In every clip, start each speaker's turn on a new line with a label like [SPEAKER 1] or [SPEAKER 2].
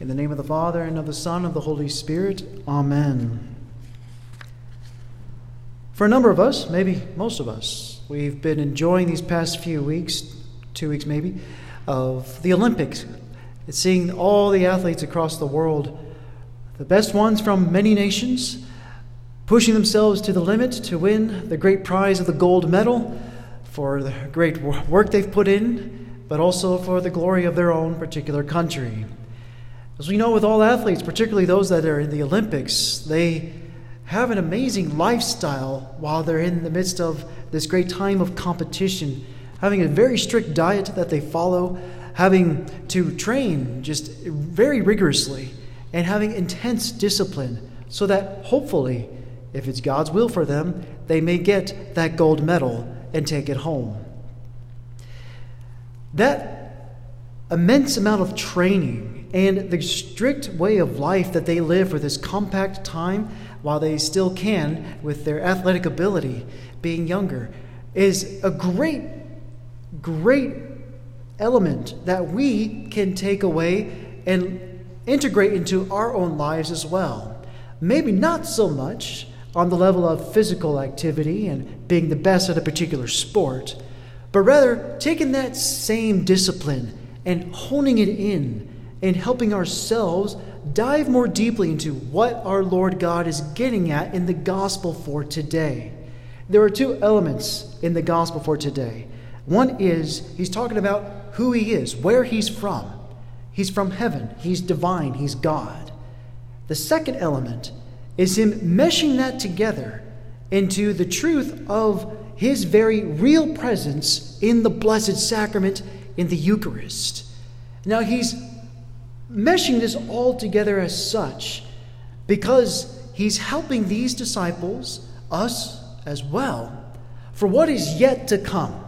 [SPEAKER 1] In the name of the Father, and of the Son, and of the Holy Spirit. Amen. For a number of us, maybe most of us, we've been enjoying these past few weeks, two weeks maybe, of the Olympics. It's seeing all the athletes across the world, the best ones from many nations, pushing themselves to the limit to win the great prize of the gold medal for the great work they've put in, but also for the glory of their own particular country. As we know with all athletes, particularly those that are in the Olympics, they have an amazing lifestyle while they're in the midst of this great time of competition, having a very strict diet that they follow, having to train just very rigorously, and having intense discipline so that hopefully, if it's God's will for them, they may get that gold medal and take it home. That immense amount of training and the strict way of life that they live for this compact time while they still can with their athletic ability being younger is a great great element that we can take away and integrate into our own lives as well. Maybe not so much on the level of physical activity and being the best at a particular sport but rather taking that same discipline and honing it in in helping ourselves dive more deeply into what our Lord God is getting at in the gospel for today. There are two elements in the gospel for today. One is he's talking about who he is, where he's from. He's from heaven, he's divine, he's God. The second element is him meshing that together into the truth of his very real presence in the Blessed Sacrament in the Eucharist. Now, he's meshing this all together as such because he's helping these disciples, us as well, for what is yet to come.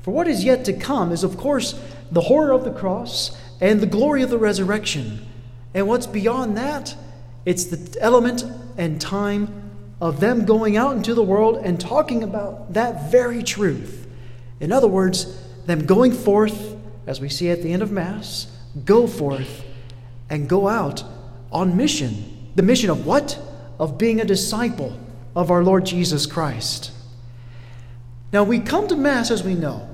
[SPEAKER 1] For what is yet to come is, of course, the horror of the cross and the glory of the resurrection. And what's beyond that? It's the element and time of them going out into the world and talking about that very truth. In other words, them going forth, as we see at the end of Mass, go forth and go out on mission. The mission of what? Of being a disciple of our Lord Jesus Christ. Now, we come to Mass, as we know,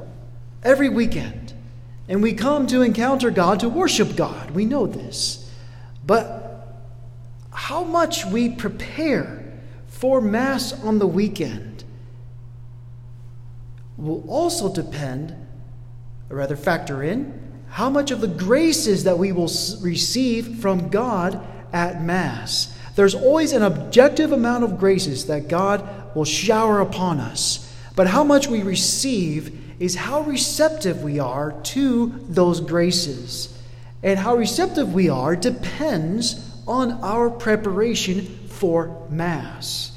[SPEAKER 1] every weekend, and we come to encounter God, to worship God. We know this. But how much we prepare for Mass on the weekend will also depend, or rather factor in, how much of the graces that we will receive from God at Mass. There's always an objective amount of graces that God will shower upon us. But how much we receive is how receptive we are to those graces. And how receptive we are depends on our preparation for Mass.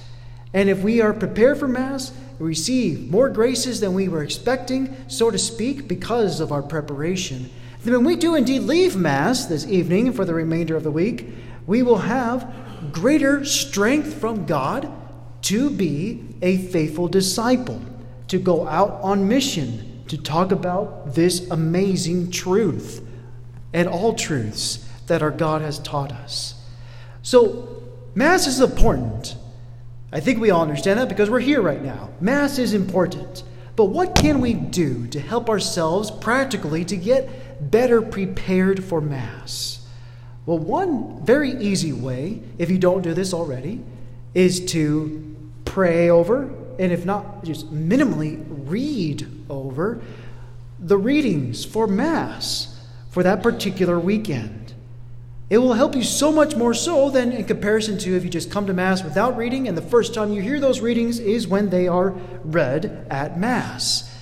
[SPEAKER 1] And if we are prepared for Mass, we receive more graces than we were expecting, so to speak, because of our preparation, when we do indeed leave Mass this evening for the remainder of the week, we will have greater strength from God to be a faithful disciple, to go out on mission, to talk about this amazing truth and all truths that our God has taught us. So, Mass is important. I think we all understand that because we're here right now. Mass is important. But what can we do to help ourselves practically to get better prepared for Mass? Well, one very easy way, if you don't do this already, is to pray over, and if not, just minimally read over the readings for Mass for that particular weekend. It will help you so much more so than in comparison to if you just come to Mass without reading, and the first time you hear those readings is when they are read at Mass.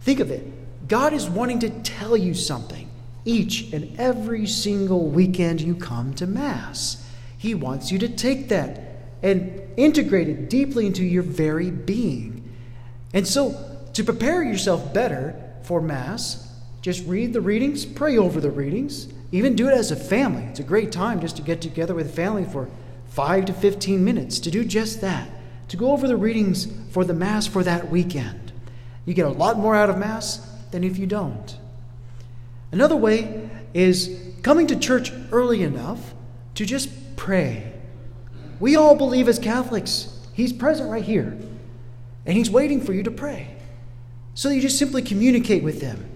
[SPEAKER 1] Think of it God is wanting to tell you something each and every single weekend you come to Mass. He wants you to take that and integrate it deeply into your very being. And so, to prepare yourself better for Mass, just read the readings, pray over the readings, even do it as a family. It's a great time just to get together with family for 5 to 15 minutes to do just that, to go over the readings for the Mass for that weekend. You get a lot more out of Mass than if you don't. Another way is coming to church early enough to just pray. We all believe as Catholics, He's present right here, and He's waiting for you to pray. So you just simply communicate with Him.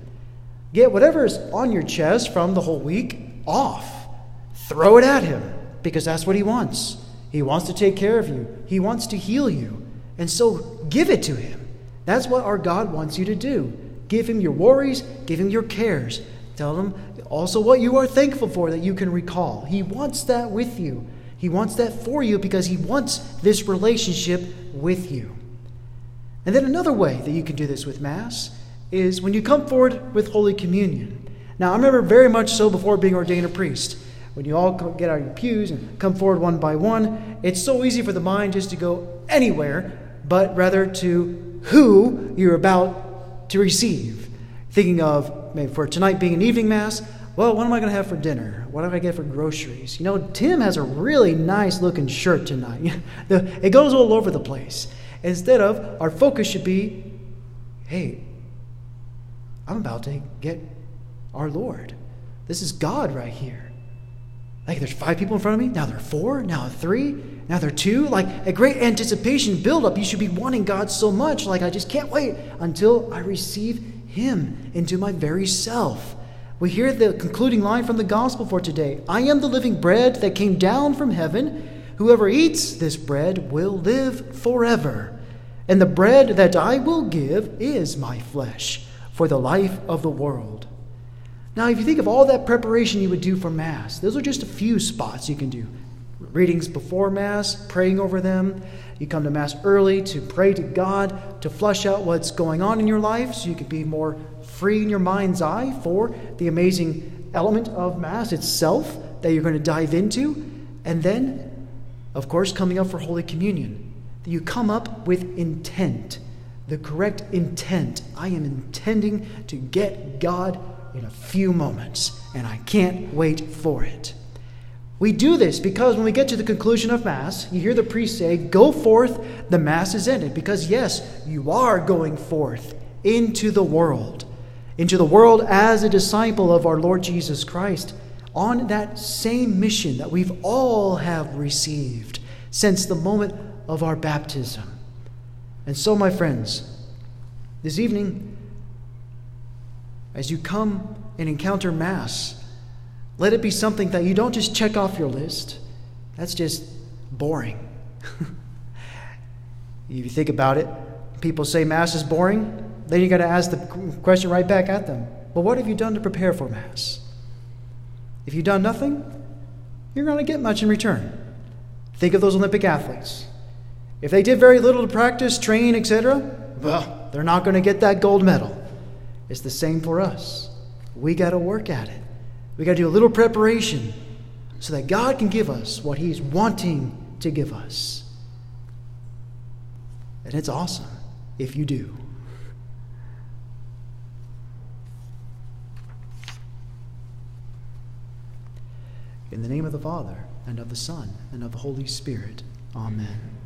[SPEAKER 1] Get whatever is on your chest from the whole week off. Throw it at Him because that's what He wants. He wants to take care of you, He wants to heal you. And so give it to Him. That's what our God wants you to do. Give Him your worries, give Him your cares. Tell Him also what you are thankful for that you can recall. He wants that with you. He wants that for you because He wants this relationship with you. And then another way that you can do this with Mass is when you come forward with Holy Communion. Now, I remember very much so before being ordained a priest. When you all get out of your pews and come forward one by one, it's so easy for the mind just to go anywhere, but rather to who you're about to receive. Thinking of maybe for tonight being an evening Mass, well, what am I going to have for dinner? What do I get for groceries? You know, Tim has a really nice looking shirt tonight. it goes all over the place. Instead of, our focus should be hey, I'm about to get our Lord. This is God right here. Like there's five people in front of me, now there are four, now three, now there are two. Like a great anticipation build up. You should be wanting God so much. Like I just can't wait until I receive Him into my very self. We hear the concluding line from the gospel for today I am the living bread that came down from heaven. Whoever eats this bread will live forever. And the bread that I will give is my flesh for the life of the world. Now, if you think of all that preparation you would do for Mass, those are just a few spots you can do. Readings before Mass, praying over them. You come to Mass early to pray to God, to flush out what's going on in your life so you can be more free in your mind's eye for the amazing element of Mass itself that you're going to dive into. And then, of course, coming up for Holy Communion. You come up with intent, the correct intent. I am intending to get God in a few moments, and I can't wait for it. We do this because when we get to the conclusion of Mass, you hear the priest say, Go forth, the Mass is ended. Because, yes, you are going forth into the world, into the world as a disciple of our Lord Jesus Christ, on that same mission that we've all have received since the moment of our baptism. And so, my friends, this evening, as you come and encounter Mass, let it be something that you don't just check off your list. That's just boring. if you think about it, people say Mass is boring, then you got to ask the question right back at them. Well, what have you done to prepare for Mass? If you've done nothing, you're going to get much in return. Think of those Olympic athletes. If they did very little to practice, train, etc., well, they're not going to get that gold medal. It's the same for us. We got to work at it. We got to do a little preparation so that God can give us what He's wanting to give us. And it's awesome if you do. In the name of the Father, and of the Son, and of the Holy Spirit. Amen.